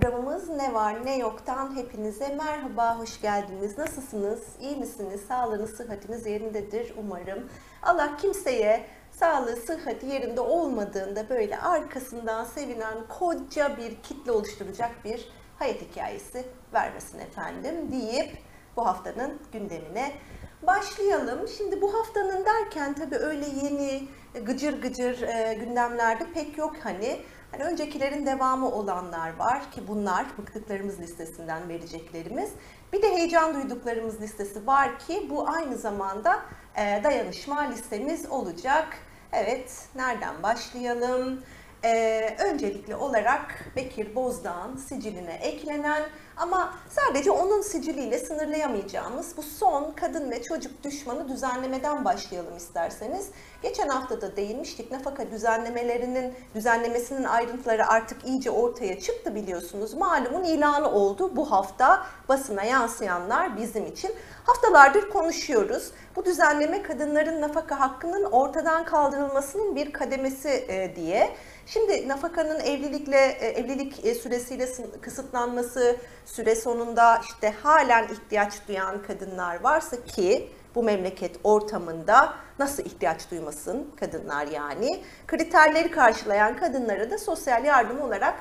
programımız Ne Var Ne Yok'tan hepinize merhaba, hoş geldiniz. Nasılsınız? İyi misiniz? Sağlığınız, sıhhatiniz yerindedir umarım. Allah kimseye sağlığı, sıhhati yerinde olmadığında böyle arkasından sevinen koca bir kitle oluşturacak bir hayat hikayesi vermesin efendim deyip bu haftanın gündemine başlayalım. Şimdi bu haftanın derken tabii öyle yeni gıcır gıcır e, gündemlerde pek yok hani. Hani öncekilerin devamı olanlar var ki bunlar bıktıklarımız listesinden vereceklerimiz. Bir de heyecan duyduklarımız listesi var ki bu aynı zamanda e, dayanışma listemiz olacak. Evet, nereden başlayalım? Ee, öncelikli olarak Bekir Bozdağ'ın siciline eklenen ama sadece onun siciliyle sınırlayamayacağımız bu son kadın ve çocuk düşmanı düzenlemeden başlayalım isterseniz. Geçen hafta da değinmiştik nafaka düzenlemelerinin düzenlemesinin ayrıntıları artık iyice ortaya çıktı biliyorsunuz. Malumun ilanı oldu bu hafta basına yansıyanlar bizim için. Haftalardır konuşuyoruz. Bu düzenleme kadınların nafaka hakkının ortadan kaldırılmasının bir kademesi e, diye. Şimdi nafakanın evlilikle e, evlilik e, süresiyle kısıtlanması, süre sonunda işte halen ihtiyaç duyan kadınlar varsa ki bu memleket ortamında nasıl ihtiyaç duymasın kadınlar yani. Kriterleri karşılayan kadınlara da sosyal yardım olarak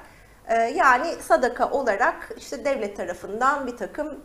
e, yani sadaka olarak işte devlet tarafından bir takım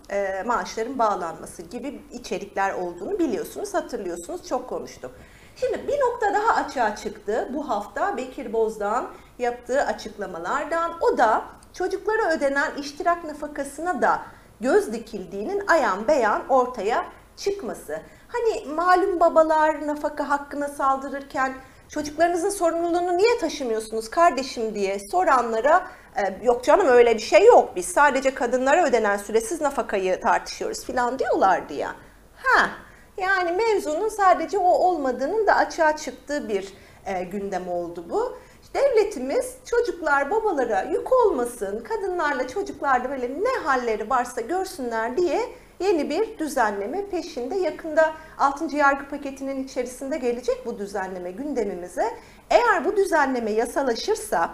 maaşların bağlanması gibi içerikler olduğunu biliyorsunuz, hatırlıyorsunuz, çok konuştuk. Şimdi bir nokta daha açığa çıktı bu hafta Bekir Bozdağ'ın yaptığı açıklamalardan. O da çocuklara ödenen iştirak nafakasına da göz dikildiğinin ayan beyan ortaya çıkması. Hani malum babalar nafaka hakkına saldırırken çocuklarınızın sorumluluğunu niye taşımıyorsunuz kardeşim diye soranlara e, yok canım öyle bir şey yok biz sadece kadınlara ödenen süresiz nafakayı tartışıyoruz filan diyorlardı ya. Ha yani mevzunun sadece o olmadığının da açığa çıktığı bir e, gündem oldu bu. Devletimiz çocuklar babalara yük olmasın, kadınlarla çocuklarda böyle ne halleri varsa görsünler diye yeni bir düzenleme peşinde. Yakında 6. yargı paketinin içerisinde gelecek bu düzenleme gündemimize. Eğer bu düzenleme yasalaşırsa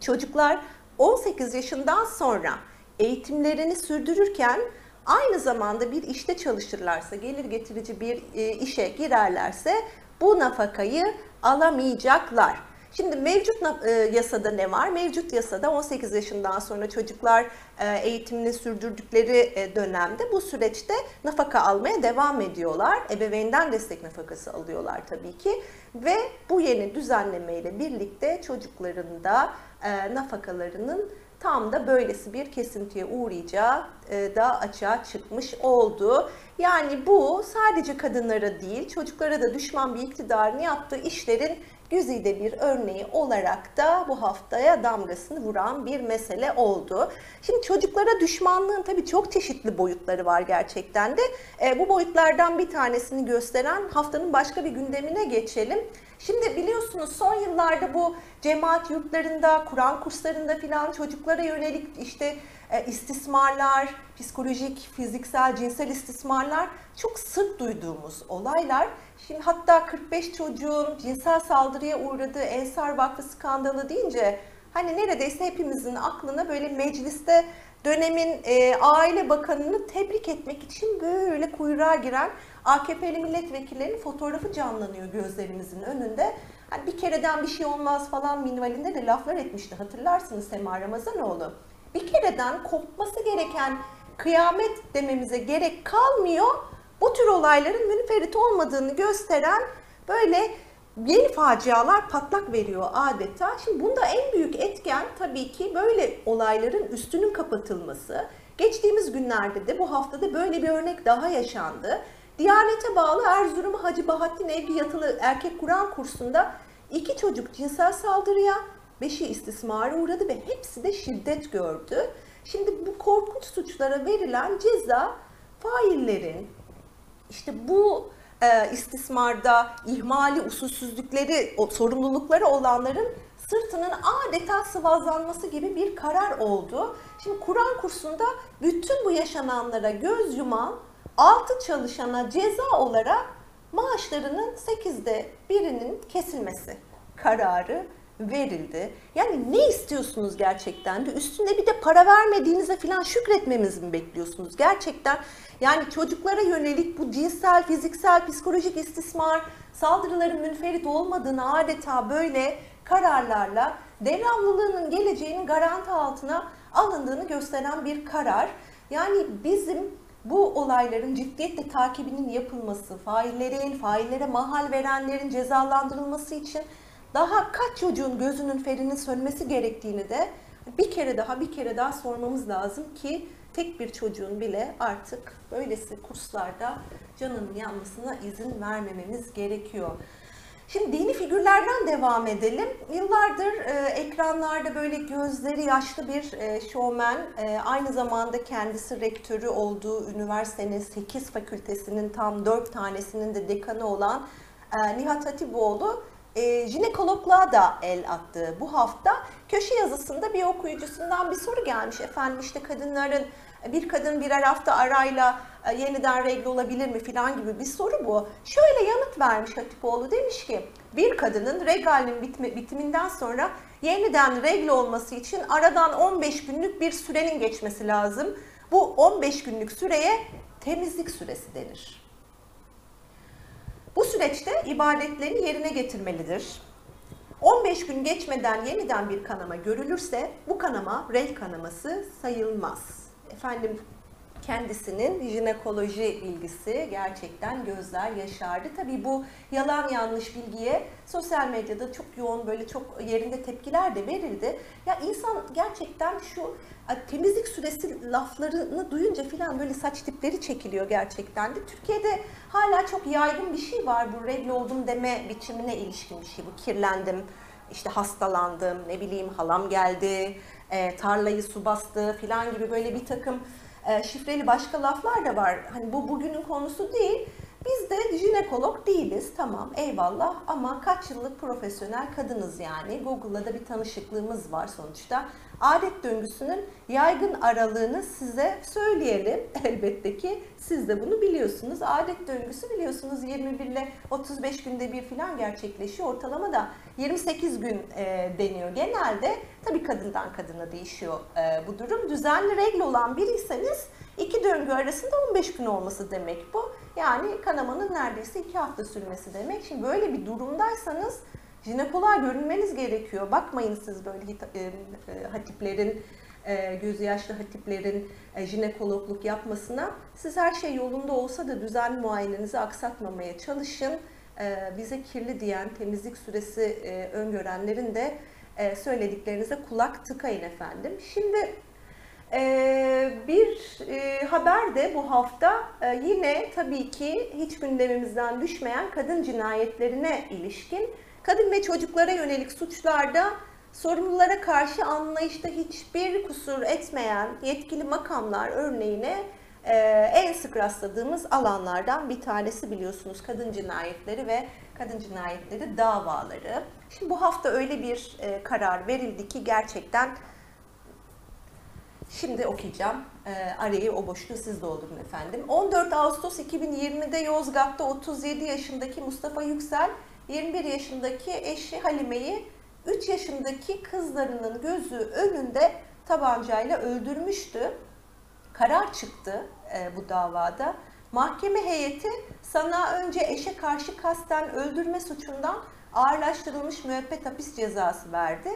çocuklar 18 yaşından sonra eğitimlerini sürdürürken aynı zamanda bir işte çalışırlarsa, gelir getirici bir e, işe girerlerse bu nafakayı alamayacaklar. Şimdi mevcut e, yasada ne var? Mevcut yasada 18 yaşından sonra çocuklar e, eğitimini sürdürdükleri dönemde bu süreçte nafaka almaya devam ediyorlar. Ebeveynden destek nafakası alıyorlar tabii ki. Ve bu yeni düzenlemeyle birlikte çocukların da nafakalarının tam da böylesi bir kesintiye uğrayacağı e, da açığa çıkmış oldu. Yani bu sadece kadınlara değil çocuklara da düşman bir iktidarın yaptığı işlerin güzide bir örneği olarak da bu haftaya damgasını vuran bir mesele oldu. Şimdi çocuklara düşmanlığın tabii çok çeşitli boyutları var gerçekten de. E, bu boyutlardan bir tanesini gösteren haftanın başka bir gündemine geçelim. Şimdi biliyorsunuz son yıllarda bu cemaat yurtlarında, Kur'an kurslarında filan çocuklara yönelik işte e, istismarlar, psikolojik, fiziksel, cinsel istismarlar çok sık duyduğumuz olaylar. Şimdi hatta 45 çocuğun cinsel saldırıya uğradığı Ensar Vakfı skandalı deyince hani neredeyse hepimizin aklına böyle mecliste dönemin e, aile bakanını tebrik etmek için böyle kuyruğa giren AKP'li milletvekillerinin fotoğrafı canlanıyor gözlerimizin önünde. Hani bir kereden bir şey olmaz falan minvalinde de laflar etmişti hatırlarsınız Sema Ramazanoğlu. Bir kereden kopması gereken kıyamet dememize gerek kalmıyor. Bu tür olayların münferit olmadığını gösteren böyle yeni facialar patlak veriyor adeta. Şimdi bunda en büyük etken tabii ki böyle olayların üstünün kapatılması. Geçtiğimiz günlerde de bu haftada böyle bir örnek daha yaşandı. Diyanete bağlı Erzurum Hacı Bahattin Evli Yatılı Erkek Kur'an kursunda iki çocuk cinsel saldırıya, beşi istismara uğradı ve hepsi de şiddet gördü. Şimdi bu korkunç suçlara verilen ceza faillerin işte bu e, istismarda ihmali, usulsüzlükleri, o, sorumlulukları olanların sırtının adeta sıvazlanması gibi bir karar oldu. Şimdi Kur'an kursunda bütün bu yaşananlara göz yuman 6 çalışana ceza olarak maaşlarının 8'de birinin kesilmesi kararı verildi. Yani ne istiyorsunuz gerçekten de üstünde bir de para vermediğinize falan şükretmemizi mi bekliyorsunuz? Gerçekten yani çocuklara yönelik bu cinsel, fiziksel, psikolojik istismar saldırıların münferit olmadığını adeta böyle kararlarla devamlılığının geleceğinin garanti altına alındığını gösteren bir karar. Yani bizim bu olayların ciddiyetle takibinin yapılması, faillerin, faillere mahal verenlerin cezalandırılması için daha kaç çocuğun gözünün ferinin sönmesi gerektiğini de bir kere daha bir kere daha sormamız lazım ki tek bir çocuğun bile artık böylesi kurslarda canının yanmasına izin vermememiz gerekiyor. Şimdi dini figürlerden devam edelim. Yıllardır e, ekranlarda böyle gözleri yaşlı bir e, şovmen, e, aynı zamanda kendisi rektörü olduğu üniversitenin 8 fakültesinin tam 4 tanesinin de dekanı olan e, Nihat Hatipoğlu e, jinekologluğa da el attı bu hafta. Köşe yazısında bir okuyucusundan bir soru gelmiş. Efendim işte kadınların bir kadın birer hafta arayla e, yeniden regl olabilir mi filan gibi bir soru bu. Şöyle yanıt vermiş Hatipoğlu demiş ki bir kadının regalinin bitme, bitiminden sonra yeniden regl olması için aradan 15 günlük bir sürenin geçmesi lazım. Bu 15 günlük süreye temizlik süresi denir. Bu süreçte ibadetlerini yerine getirmelidir. 15 gün geçmeden yeniden bir kanama görülürse bu kanama regl kanaması sayılmaz efendim kendisinin jinekoloji bilgisi gerçekten gözler yaşardı. Tabii bu yalan yanlış bilgiye sosyal medyada çok yoğun böyle çok yerinde tepkiler de verildi. Ya insan gerçekten şu temizlik süresi laflarını duyunca filan böyle saç tipleri çekiliyor gerçekten de. Türkiye'de hala çok yaygın bir şey var bu regl oldum deme biçimine ilişkin bir şey bu. Kirlendim, işte hastalandım, ne bileyim halam geldi, e, tarlayı su bastı filan gibi böyle bir takım şifreli başka laflar da var. Hani bu bugünün konusu değil. Jinekolog değiliz tamam eyvallah ama kaç yıllık profesyonel kadınız yani. Google'da da bir tanışıklığımız var sonuçta. Adet döngüsünün yaygın aralığını size söyleyelim. Elbette ki siz de bunu biliyorsunuz. Adet döngüsü biliyorsunuz 21 ile 35 günde bir falan gerçekleşiyor. Ortalama da 28 gün e, deniyor genelde. Tabii kadından kadına değişiyor e, bu durum. Düzenli regl olan biriyseniz iki döngü arasında 15 gün olması demek bu. Yani kanamanın neredeyse iki hafta sürmesi demek. Şimdi böyle bir durumdaysanız jinekoloğa görünmeniz gerekiyor. Bakmayın siz böyle e, e, hatiplerin, e, gözü yaşlı hatiplerin jinekologluk yapmasına. Siz her şey yolunda olsa da düzenli muayenenizi aksatmamaya çalışın. Bize kirli diyen, temizlik süresi öngörenlerin de söylediklerinize kulak tıkayın efendim. Şimdi bir haber de bu hafta yine tabii ki hiç gündemimizden düşmeyen kadın cinayetlerine ilişkin Kadın ve çocuklara yönelik suçlarda sorumlulara karşı anlayışta hiçbir kusur etmeyen yetkili makamlar örneğine e, en sık rastladığımız alanlardan bir tanesi biliyorsunuz kadın cinayetleri ve kadın cinayetleri davaları. Şimdi bu hafta öyle bir e, karar verildi ki gerçekten Şimdi okuyacağım. E, arayı o boşluğu siz doldurun efendim. 14 Ağustos 2020'de Yozgat'ta 37 yaşındaki Mustafa Yüksel 21 yaşındaki eşi Halime'yi 3 yaşındaki kızlarının gözü önünde tabancayla öldürmüştü. Karar çıktı e, bu davada. Mahkeme heyeti sana önce eşe karşı kasten öldürme suçundan ağırlaştırılmış müebbet hapis cezası verdi.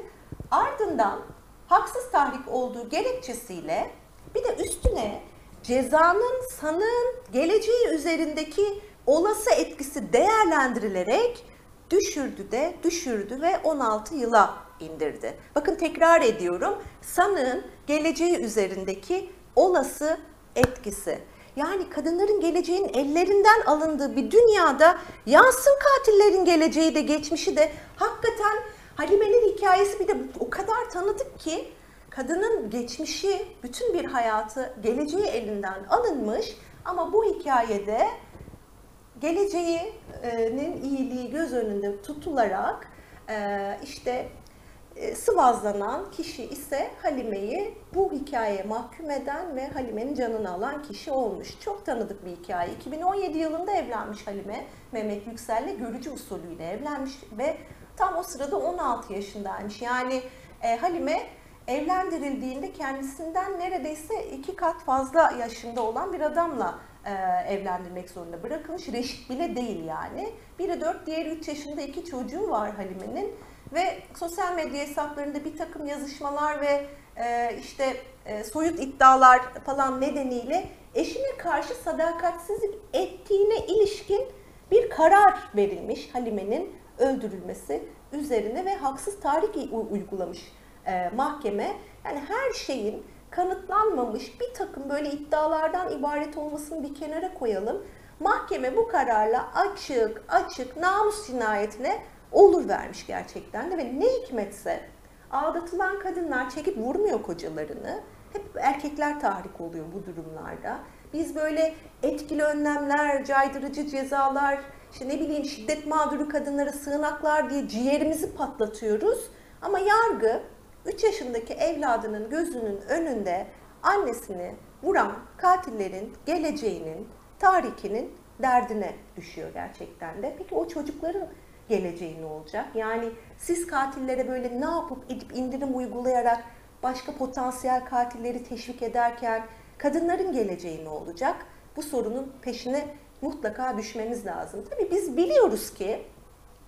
Ardından haksız tahrik olduğu gerekçesiyle bir de üstüne cezanın sanığın geleceği üzerindeki olası etkisi değerlendirilerek düşürdü de düşürdü ve 16 yıla indirdi. Bakın tekrar ediyorum. Sanığın geleceği üzerindeki olası etkisi. Yani kadınların geleceğin ellerinden alındığı bir dünyada yansın katillerin geleceği de geçmişi de hakikaten Halime'nin hikayesi bir de o kadar tanıdık ki kadının geçmişi, bütün bir hayatı, geleceği elinden alınmış ama bu hikayede geleceğinin iyiliği göz önünde tutularak e, işte e, sıvazlanan kişi ise Halime'yi bu hikayeye mahkum eden ve Halime'nin canını alan kişi olmuş. Çok tanıdık bir hikaye. 2017 yılında evlenmiş Halime, Mehmet Yüksel'le görücü usulüyle evlenmiş ve tam o sırada 16 yaşındaymış. Yani e, Halime evlendirildiğinde kendisinden neredeyse iki kat fazla yaşında olan bir adamla e, evlendirmek zorunda bırakılmış. Reşit bile değil yani. Biri 4, diğeri 3 yaşında iki çocuğu var Halime'nin. Ve sosyal medya hesaplarında bir takım yazışmalar ve e, işte e, soyut iddialar falan nedeniyle eşine karşı sadakatsizlik ettiğine ilişkin bir karar verilmiş Halime'nin öldürülmesi üzerine ve haksız tahrik uygulamış e, mahkeme. Yani her şeyin kanıtlanmamış bir takım böyle iddialardan ibaret olmasını bir kenara koyalım. Mahkeme bu kararla açık açık namus cinayetine olur vermiş gerçekten de ve ne hikmetse aldatılan kadınlar çekip vurmuyor kocalarını. Hep erkekler tahrik oluyor bu durumlarda. Biz böyle etkili önlemler, caydırıcı cezalar, işte ne bileyim şiddet mağduru kadınlara sığınaklar diye ciğerimizi patlatıyoruz. Ama yargı 3 yaşındaki evladının gözünün önünde annesini vuran katillerin geleceğinin, tarihinin derdine düşüyor gerçekten de. Peki o çocukların geleceği ne olacak? Yani siz katillere böyle ne yapıp edip indirim uygulayarak başka potansiyel katilleri teşvik ederken kadınların geleceği ne olacak? Bu sorunun peşine mutlaka düşmemiz lazım. Tabii biz biliyoruz ki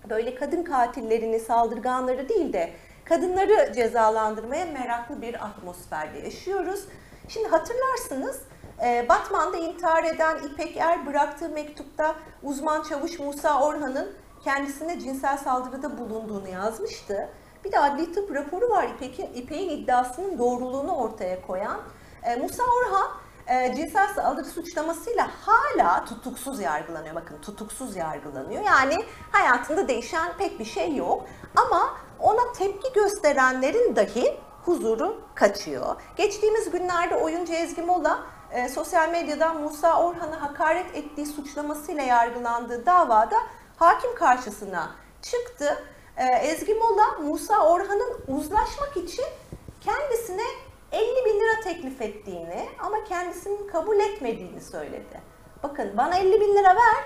böyle kadın katillerini, saldırganları değil de kadınları cezalandırmaya meraklı bir atmosferde yaşıyoruz. Şimdi hatırlarsınız e, Batman'da intihar eden İpek Er bıraktığı mektupta uzman çavuş Musa Orhan'ın kendisine cinsel saldırıda bulunduğunu yazmıştı. Bir de adli tıp raporu var İpek'in İpek'in iddiasının doğruluğunu ortaya koyan. E, Musa Orhan e, cinsel saldırı suçlamasıyla hala tutuksuz yargılanıyor. Bakın tutuksuz yargılanıyor. Yani hayatında değişen pek bir şey yok. Ama ona tepki gösterenlerin dahi huzuru kaçıyor. Geçtiğimiz günlerde oyuncu Ezgi Mola e, sosyal medyadan Musa Orhan'ı hakaret ettiği suçlamasıyla yargılandığı davada hakim karşısına çıktı. E, Ezgi Mola Musa Orhan'ın uzlaşmak için kendisine 50 bin lira teklif ettiğini ama kendisinin kabul etmediğini söyledi. Bakın bana 50 bin lira ver,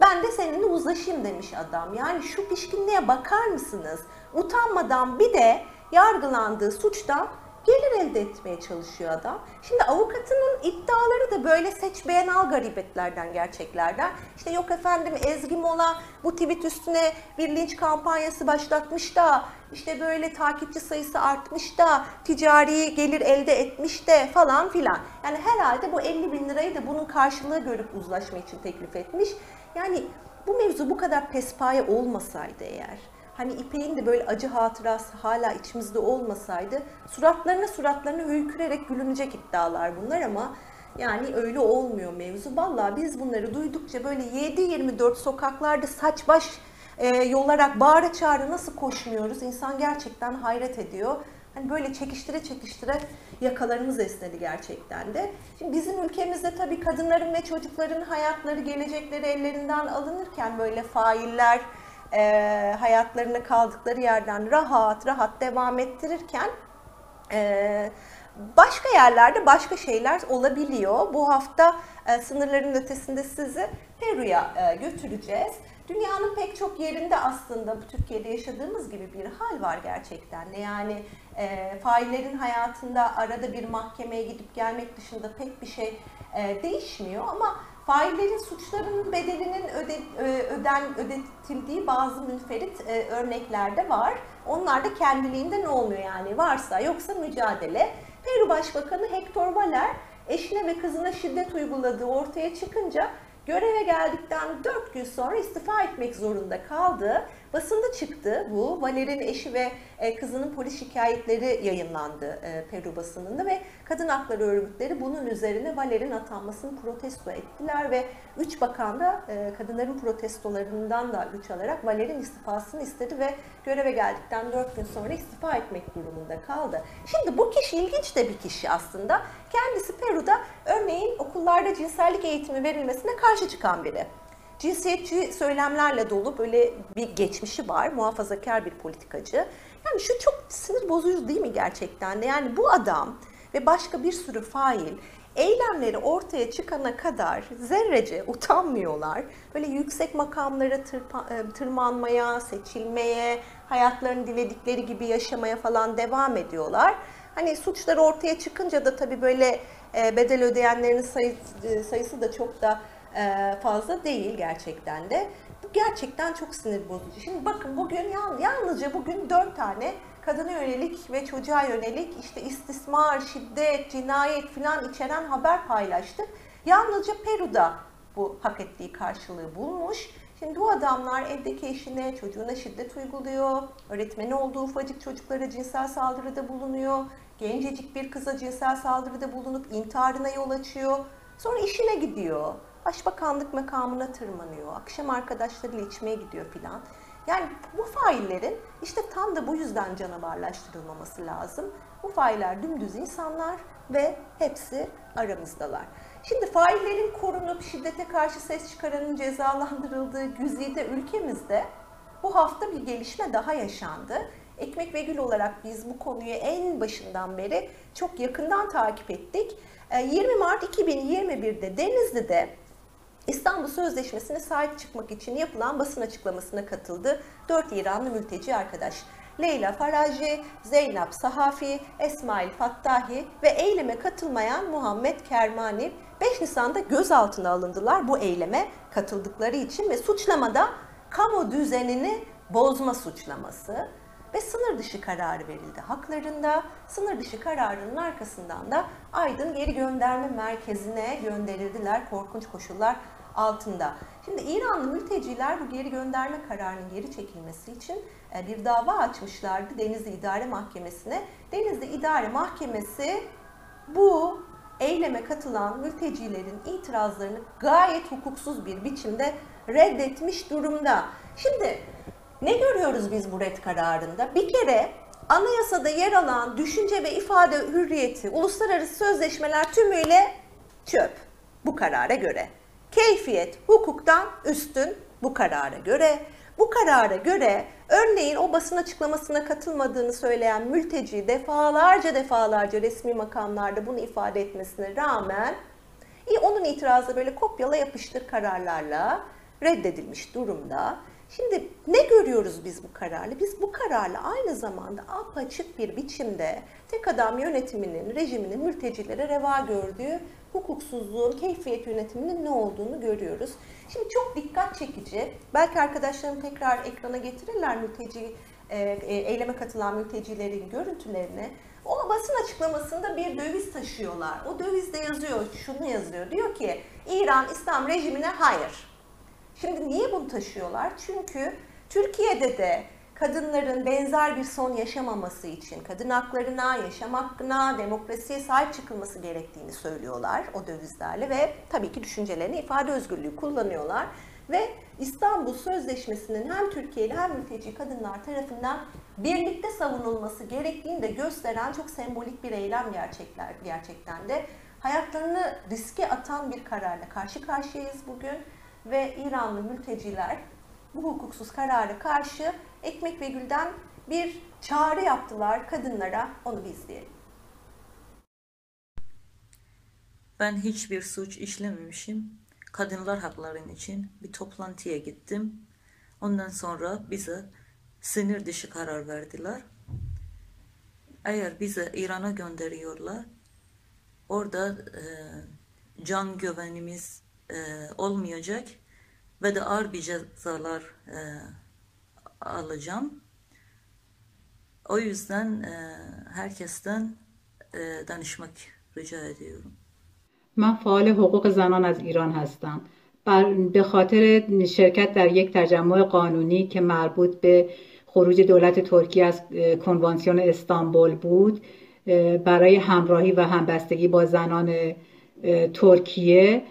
ben de seninle uzlaşayım demiş adam. Yani şu pişkinliğe bakar mısınız? Utanmadan bir de yargılandığı suçtan gelir elde etmeye çalışıyor adam. Şimdi avukatının iddiaları da böyle seç beğen al garibetlerden, gerçeklerden. İşte yok efendim Ezgi Mola bu tweet üstüne bir linç kampanyası başlatmış da işte böyle takipçi sayısı artmış da ticari gelir elde etmiş de falan filan. Yani herhalde bu 50 bin lirayı da bunun karşılığı görüp uzlaşma için teklif etmiş. Yani bu mevzu bu kadar pespaye olmasaydı eğer hani İpek'in de böyle acı hatırası hala içimizde olmasaydı suratlarına suratlarına hüykürerek gülünecek iddialar bunlar ama yani öyle olmuyor mevzu. Vallahi biz bunları duydukça böyle 7-24 sokaklarda saç baş e, yolarak bağıra çağrı nasıl koşmuyoruz? İnsan gerçekten hayret ediyor. Hani böyle çekiştire çekiştire yakalarımız esnedi gerçekten de. Şimdi bizim ülkemizde tabii kadınların ve çocukların hayatları, gelecekleri ellerinden alınırken böyle failler, e, hayatlarını kaldıkları yerden rahat rahat devam ettirirken e, başka yerlerde başka şeyler olabiliyor. Bu hafta e, sınırların ötesinde sizi Peru'ya e, götüreceğiz. Dünyanın pek çok yerinde aslında bu Türkiye'de yaşadığımız gibi bir hal var gerçekten. Yani e, faillerin hayatında arada bir mahkemeye gidip gelmek dışında pek bir şey e, değişmiyor ama faillerin suçlarının bedelinin öde, e, öden ödetildiği bazı münferit e, örnekler de var. Onlar da kendiliğinden olmuyor yani varsa yoksa mücadele. Peru Başbakanı Hector Valer eşine ve kızına şiddet uyguladığı ortaya çıkınca göreve geldikten 4 gün sonra istifa etmek zorunda kaldı. Basında çıktı bu. Valer'in eşi ve e, kızının polis şikayetleri yayınlandı e, Peru basınında ve kadın hakları örgütleri bunun üzerine Valer'in atanmasını protesto ettiler ve 3 bakan da e, kadınların protestolarından da güç alarak Valer'in istifasını istedi ve göreve geldikten 4 gün sonra istifa etmek durumunda kaldı. Şimdi bu kişi ilginç de bir kişi aslında. Kendisi Peru'da örneğin okullarda cinsellik eğitimi verilmesine karşı çıkan biri cinsiyetçi söylemlerle dolu böyle bir geçmişi var. Muhafazakar bir politikacı. Yani şu çok sinir bozucu değil mi gerçekten de? Yani bu adam ve başka bir sürü fail eylemleri ortaya çıkana kadar zerrece utanmıyorlar. Böyle yüksek makamlara e, tırmanmaya, seçilmeye, hayatlarını diledikleri gibi yaşamaya falan devam ediyorlar. Hani suçlar ortaya çıkınca da tabii böyle e, bedel ödeyenlerin sayısı, e, sayısı da çok da fazla değil gerçekten de. Bu gerçekten çok sinir bozucu. Şimdi bakın bugün yalnızca bugün dört tane kadına yönelik ve çocuğa yönelik işte istismar, şiddet, cinayet filan içeren haber paylaştık. Yalnızca Peru'da bu hak ettiği karşılığı bulmuş. Şimdi bu adamlar evdeki eşine, çocuğuna şiddet uyguluyor. Öğretmeni olduğu ufacık çocuklara cinsel saldırıda bulunuyor. Gencecik bir kıza cinsel saldırıda bulunup intiharına yol açıyor. Sonra işine gidiyor. Başbakanlık makamına tırmanıyor. Akşam arkadaşlarıyla içmeye gidiyor filan. Yani bu faillerin işte tam da bu yüzden canavarlaştırılmaması lazım. Bu failler dümdüz insanlar ve hepsi aramızdalar. Şimdi faillerin korunup şiddete karşı ses çıkaranın cezalandırıldığı güzide ülkemizde bu hafta bir gelişme daha yaşandı. Ekmek ve Gül olarak biz bu konuyu en başından beri çok yakından takip ettik. 20 ee, Mart 2021'de Denizli'de İstanbul Sözleşmesi'ne sahip çıkmak için yapılan basın açıklamasına katıldı. 4 İranlı mülteci arkadaş. Leyla Faraji, Zeynep Sahafi, Esmail Fattahi ve eyleme katılmayan Muhammed Kermani 5 Nisan'da gözaltına alındılar bu eyleme katıldıkları için ve suçlamada kamu düzenini bozma suçlaması ve sınır dışı kararı verildi haklarında. Sınır dışı kararının arkasından da Aydın geri gönderme merkezine gönderildiler korkunç koşullar altında. Şimdi İranlı mülteciler bu geri gönderme kararının geri çekilmesi için e, bir dava açmışlardı Denizli İdare Mahkemesi'ne. Denizli İdare Mahkemesi bu eyleme katılan mültecilerin itirazlarını gayet hukuksuz bir biçimde reddetmiş durumda. Şimdi ne görüyoruz biz bu red kararında? Bir kere anayasada yer alan düşünce ve ifade hürriyeti, uluslararası sözleşmeler tümüyle çöp bu karara göre. Keyfiyet hukuktan üstün bu karara göre. Bu karara göre örneğin o basın açıklamasına katılmadığını söyleyen mülteci defalarca defalarca resmi makamlarda bunu ifade etmesine rağmen onun itirazı böyle kopyala yapıştır kararlarla reddedilmiş durumda. Şimdi ne görüyoruz biz bu kararla? Biz bu kararla aynı zamanda apaçık bir biçimde tek adam yönetiminin, rejiminin mültecilere reva gördüğü hukuksuzluğun, keyfiyet yönetiminin ne olduğunu görüyoruz. Şimdi çok dikkat çekici. Belki arkadaşlarım tekrar ekrana getirirler mülteci e, e, eyleme katılan mültecilerin görüntülerini. O basın açıklamasında bir döviz taşıyorlar. O dövizde yazıyor, şunu yazıyor. Diyor ki İran İslam rejimine hayır. Şimdi niye bunu taşıyorlar? Çünkü Türkiye'de de kadınların benzer bir son yaşamaması için kadın haklarına, yaşam hakkına, demokrasiye sahip çıkılması gerektiğini söylüyorlar o dövizlerle ve tabii ki düşüncelerini ifade özgürlüğü kullanıyorlar. Ve İstanbul Sözleşmesi'nin hem Türkiye'li hem mülteci kadınlar tarafından birlikte savunulması gerektiğini de gösteren çok sembolik bir eylem gerçekler gerçekten de. Hayatlarını riske atan bir kararla karşı karşıyayız bugün ve İranlı mülteciler bu hukuksuz karara karşı Ekmek ve Gül'den bir çağrı yaptılar kadınlara. Onu bir izleyelim. Ben hiçbir suç işlememişim. Kadınlar hakların için bir toplantıya gittim. Ondan sonra bize sınır dışı karar verdiler. Eğer bize İran'a gönderiyorlar, orada e, can güvenimiz e, olmayacak ve de ağır bir cezalar e, alacağım. O yüzden e, herkesten e, danışmak rica ediyorum. من فعال حقوق زنان از ایران هستم به خاطر شرکت در یک تجمع قانونی که مربوط به خروج دولت ترکیه از کنوانسیون استانبول بود برای همراهی و همبستگی با زنان ترکیه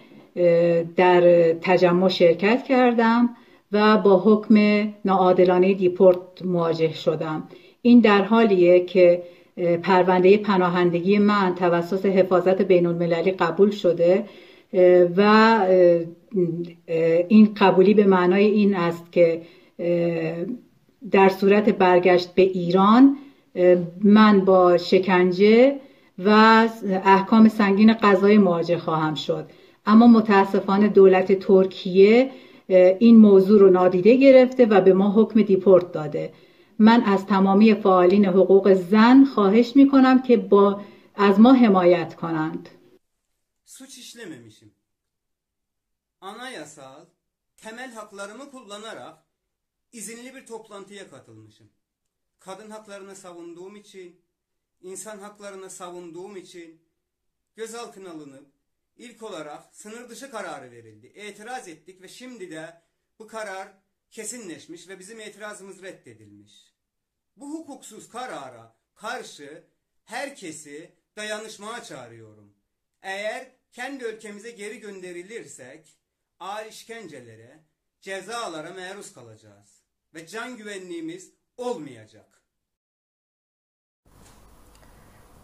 در تجمع شرکت کردم و با حکم ناعادلانه دیپورت مواجه شدم. این در حالیه که پرونده پناهندگی من توسط حفاظت بین المللی قبول شده و این قبولی به معنای این است که در صورت برگشت به ایران من با شکنجه و احکام سنگین قضایی مواجه خواهم شد. اما متاسفانه دولت ترکیه این موضوع رو نادیده گرفته و به ما حکم دیپورت داده من از تمامی فعالین حقوق زن خواهش می کنم که با از ما حمایت کنند suç işlememişim. Anayasal, temel haklarımı kullanarak izinli bir toplantıya katılmışım. Kadın haklarını savunduğum için, insan haklarını savunduğum için gözaltına alınıp ilk olarak sınır dışı kararı verildi. İtiraz ettik ve şimdi de bu karar kesinleşmiş ve bizim itirazımız reddedilmiş. Bu hukuksuz karara karşı herkesi dayanışmaya çağırıyorum. Eğer kendi ülkemize geri gönderilirsek ağır işkencelere, cezalara maruz kalacağız ve can güvenliğimiz olmayacak.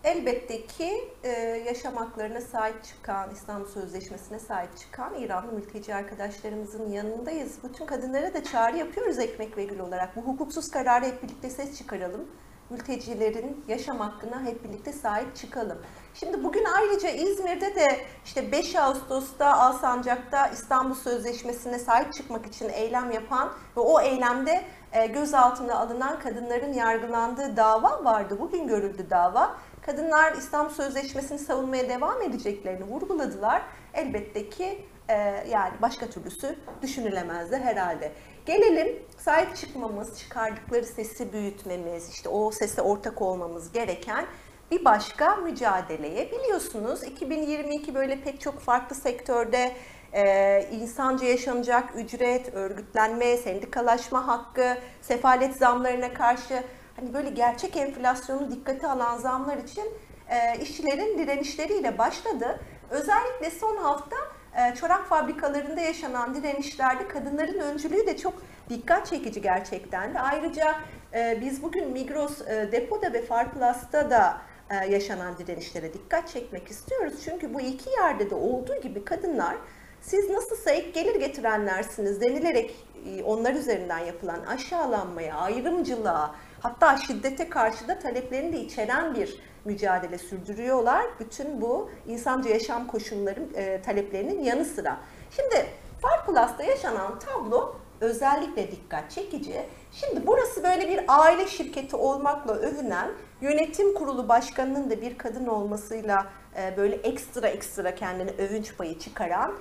Elbette ki e, yaşam sahip çıkan, İstanbul Sözleşmesi'ne sahip çıkan İranlı mülteci arkadaşlarımızın yanındayız. Bütün kadınlara da çağrı yapıyoruz Ekmek ve Gül olarak. Bu hukuksuz kararı hep birlikte ses çıkaralım. Mültecilerin yaşam hakkına hep birlikte sahip çıkalım. Şimdi bugün ayrıca İzmir'de de işte 5 Ağustos'ta Alsancak'ta İstanbul Sözleşmesi'ne sahip çıkmak için eylem yapan ve o eylemde e, gözaltına alınan kadınların yargılandığı dava vardı. Bugün görüldü dava. Kadınlar İstanbul Sözleşmesi'ni savunmaya devam edeceklerini vurguladılar. Elbette ki e, yani başka türlüsü düşünülemezdi herhalde. Gelelim sahip çıkmamız, çıkardıkları sesi büyütmemiz, işte o sese ortak olmamız gereken bir başka mücadeleye. Biliyorsunuz 2022 böyle pek çok farklı sektörde e, insanca yaşanacak ücret, örgütlenme, sendikalaşma hakkı, sefalet zamlarına karşı hani böyle gerçek enflasyonu dikkate alan zamlar için e, işçilerin direnişleriyle başladı. Özellikle son hafta e, çorak fabrikalarında yaşanan direnişlerde kadınların öncülüğü de çok dikkat çekici gerçekten de. Ayrıca e, biz bugün Migros e, depoda ve Farplus'ta da e, yaşanan direnişlere dikkat çekmek istiyoruz. Çünkü bu iki yerde de olduğu gibi kadınlar siz nasılsa ek gelir getirenlersiniz denilerek e, onlar üzerinden yapılan aşağılanmaya, ayrımcılığa, hatta şiddete karşı da taleplerini de içeren bir mücadele sürdürüyorlar. Bütün bu insanca yaşam koşulları e, taleplerinin yanı sıra. Şimdi Farplus'ta yaşanan tablo özellikle dikkat çekici. Şimdi burası böyle bir aile şirketi olmakla övünen yönetim kurulu başkanının da bir kadın olmasıyla e, böyle ekstra ekstra kendine övünç payı çıkaran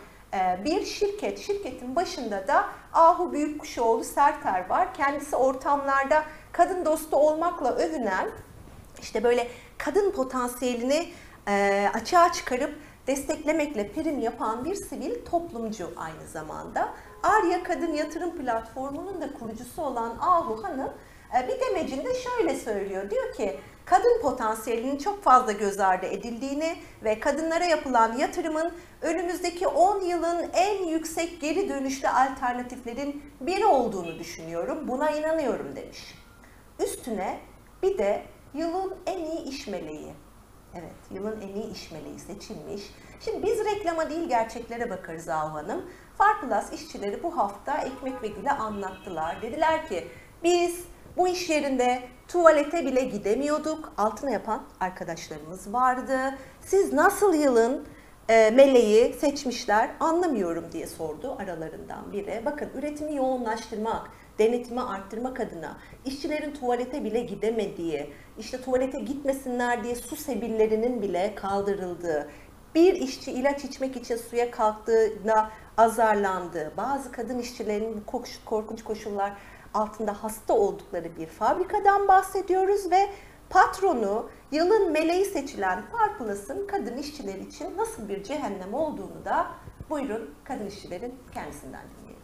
bir şirket. Şirketin başında da Ahu Büyükkuşoğlu Serter var. Kendisi ortamlarda kadın dostu olmakla övünen işte böyle kadın potansiyelini e, açığa çıkarıp desteklemekle prim yapan bir sivil toplumcu aynı zamanda. Arya Kadın Yatırım Platformu'nun da kurucusu olan Ahu Hanım e, bir demecinde şöyle söylüyor. Diyor ki kadın potansiyelinin çok fazla göz ardı edildiğini ve kadınlara yapılan yatırımın önümüzdeki 10 yılın en yüksek geri dönüşlü alternatiflerin biri olduğunu düşünüyorum. Buna inanıyorum demiş. Üstüne bir de yılın en iyi iş meleği. Evet, yılın en iyi iş meleği seçilmiş. Şimdi biz reklama değil gerçeklere bakarız Ahu Hanım. Farklas işçileri bu hafta Ekmek ve Gül'e anlattılar. Dediler ki biz bu iş yerinde tuvalete bile gidemiyorduk. Altına yapan arkadaşlarımız vardı. Siz nasıl yılın e, meleği seçmişler anlamıyorum diye sordu aralarından biri. Bakın üretimi yoğunlaştırmak, denetimi arttırmak adına işçilerin tuvalete bile gidemediği, işte tuvalete gitmesinler diye su sebillerinin bile kaldırıldığı, bir işçi ilaç içmek için suya kalktığında azarlandığı, bazı kadın işçilerin korkunç koşullar altında hasta oldukları bir fabrikadan bahsediyoruz ve patronu yılın meleği seçilen Farplus'ın kadın işçiler için nasıl bir cehennem olduğunu da buyurun kadın işçilerin kendisinden dinleyelim.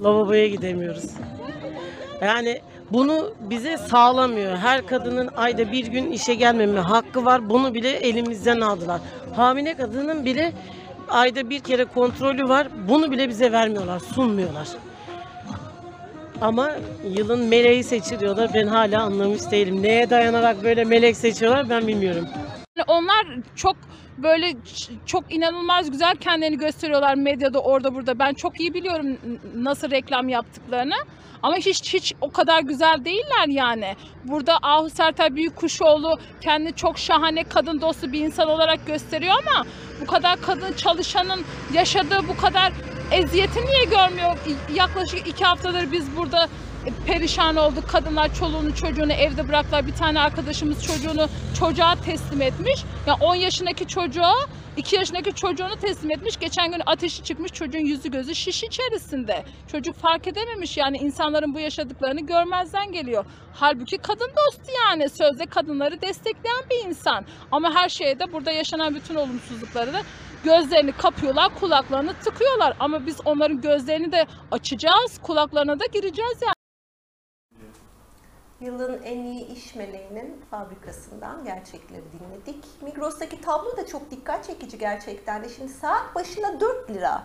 Lavaboya gidemiyoruz. Yani bunu bize sağlamıyor. Her kadının ayda bir gün işe gelmeme hakkı var. Bunu bile elimizden aldılar. Hamile kadının bile ayda bir kere kontrolü var. Bunu bile bize vermiyorlar, sunmuyorlar. Ama yılın meleği seçiliyorlar. Ben hala anlamış değilim. Neye dayanarak böyle melek seçiyorlar ben bilmiyorum. Onlar çok böyle çok inanılmaz güzel kendilerini gösteriyorlar medyada orada burada. Ben çok iyi biliyorum nasıl reklam yaptıklarını. Ama hiç hiç o kadar güzel değiller yani. Burada Ahu Sertel Büyükkuşoğlu kendi çok şahane kadın dostu bir insan olarak gösteriyor ama bu kadar kadın çalışanın yaşadığı bu kadar eziyeti niye görmüyor? Yaklaşık iki haftadır biz burada e, perişan olduk. Kadınlar çoluğunu çocuğunu evde bıraktılar. Bir tane arkadaşımız çocuğunu çocuğa teslim etmiş. Ya 10 yaşındaki çocuğa 2 yaşındaki çocuğunu teslim etmiş. Geçen gün ateşi çıkmış çocuğun yüzü gözü şiş içerisinde. Çocuk fark edememiş yani insanların bu yaşadıklarını görmezden geliyor. Halbuki kadın dostu yani sözde kadınları destekleyen bir insan. Ama her şeye de burada yaşanan bütün olumsuzlukları da gözlerini kapıyorlar, kulaklarını tıkıyorlar. Ama biz onların gözlerini de açacağız, kulaklarına da gireceğiz yani. Yılın en iyi iş meleğinin fabrikasından gerçekleri dinledik. Migros'taki tablo da çok dikkat çekici gerçekten de. Şimdi saat başına 4 lira.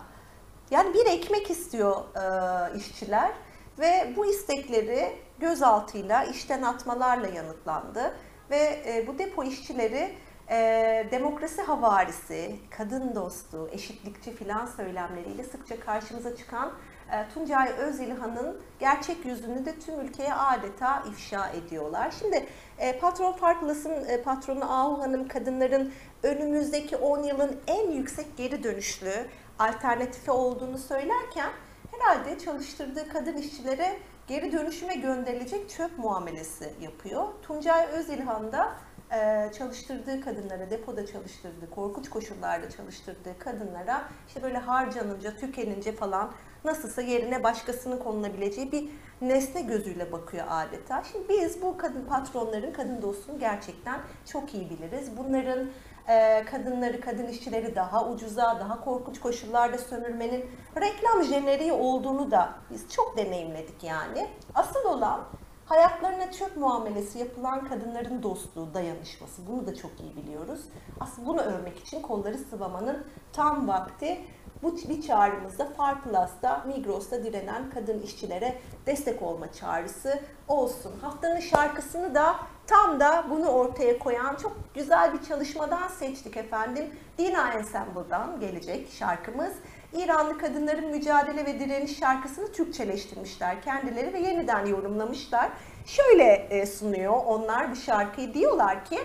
Yani bir ekmek istiyor e, işçiler ve bu istekleri gözaltıyla, işten atmalarla yanıtlandı. Ve e, bu depo işçileri e, demokrasi havarisi, kadın dostu, eşitlikçi filan söylemleriyle sıkça karşımıza çıkan e, Tuncay Özilhan'ın gerçek yüzünü de tüm ülkeye adeta ifşa ediyorlar. Şimdi e, Patron Farklıs'ın e, patronu Ahu Hanım kadınların önümüzdeki 10 yılın en yüksek geri dönüşlü alternatifi olduğunu söylerken herhalde çalıştırdığı kadın işçilere geri dönüşüme gönderilecek çöp muamelesi yapıyor. Tuncay Özilhan da e, çalıştırdığı kadınlara, depoda çalıştırdığı, korkunç koşullarda çalıştırdığı kadınlara işte böyle harcanınca, tükenince falan nasılsa yerine başkasının konulabileceği bir nesne gözüyle bakıyor adeta. Şimdi biz bu kadın patronların, kadın dostunu gerçekten çok iyi biliriz. Bunların e, kadınları, kadın işçileri daha ucuza, daha korkunç koşullarda sömürmenin reklam jeneriği olduğunu da biz çok deneyimledik yani. Asıl olan hayatlarına çöp muamelesi yapılan kadınların dostluğu, dayanışması. Bunu da çok iyi biliyoruz. Aslında bunu övmek için kolları sıvamanın tam vakti. Bu bir çağrımızda Far Plus'ta, Migros'ta direnen kadın işçilere destek olma çağrısı olsun. Haftanın şarkısını da tam da bunu ortaya koyan çok güzel bir çalışmadan seçtik efendim. Dina Ensemble'dan gelecek şarkımız. İranlı kadınların mücadele ve direniş şarkısını Türkçeleştirmişler kendileri ve yeniden yorumlamışlar. Şöyle e, sunuyor onlar bu şarkıyı. Diyorlar ki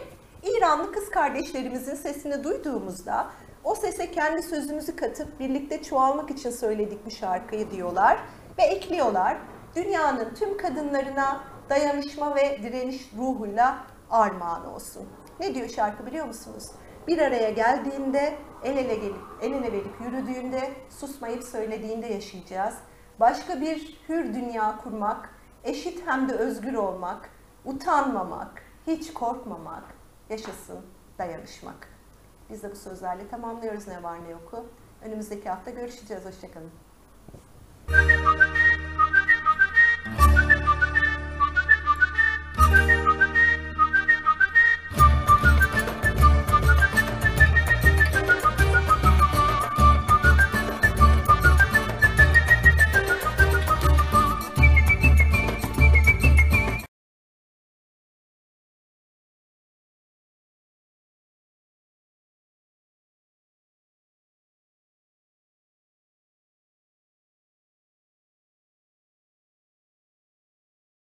İranlı kız kardeşlerimizin sesini duyduğumuzda o sese kendi sözümüzü katıp birlikte çoğalmak için söyledik bu şarkıyı diyorlar. Ve ekliyorlar dünyanın tüm kadınlarına dayanışma ve direniş ruhuyla armağan olsun. Ne diyor şarkı biliyor musunuz? Bir araya geldiğinde, el ele gelip, el ele verip yürüdüğünde, susmayıp söylediğinde yaşayacağız. Başka bir hür dünya kurmak, eşit hem de özgür olmak, utanmamak, hiç korkmamak, yaşasın dayanışmak. Biz de bu sözlerle tamamlıyoruz ne var ne yoku. Önümüzdeki hafta görüşeceğiz. Hoşçakalın.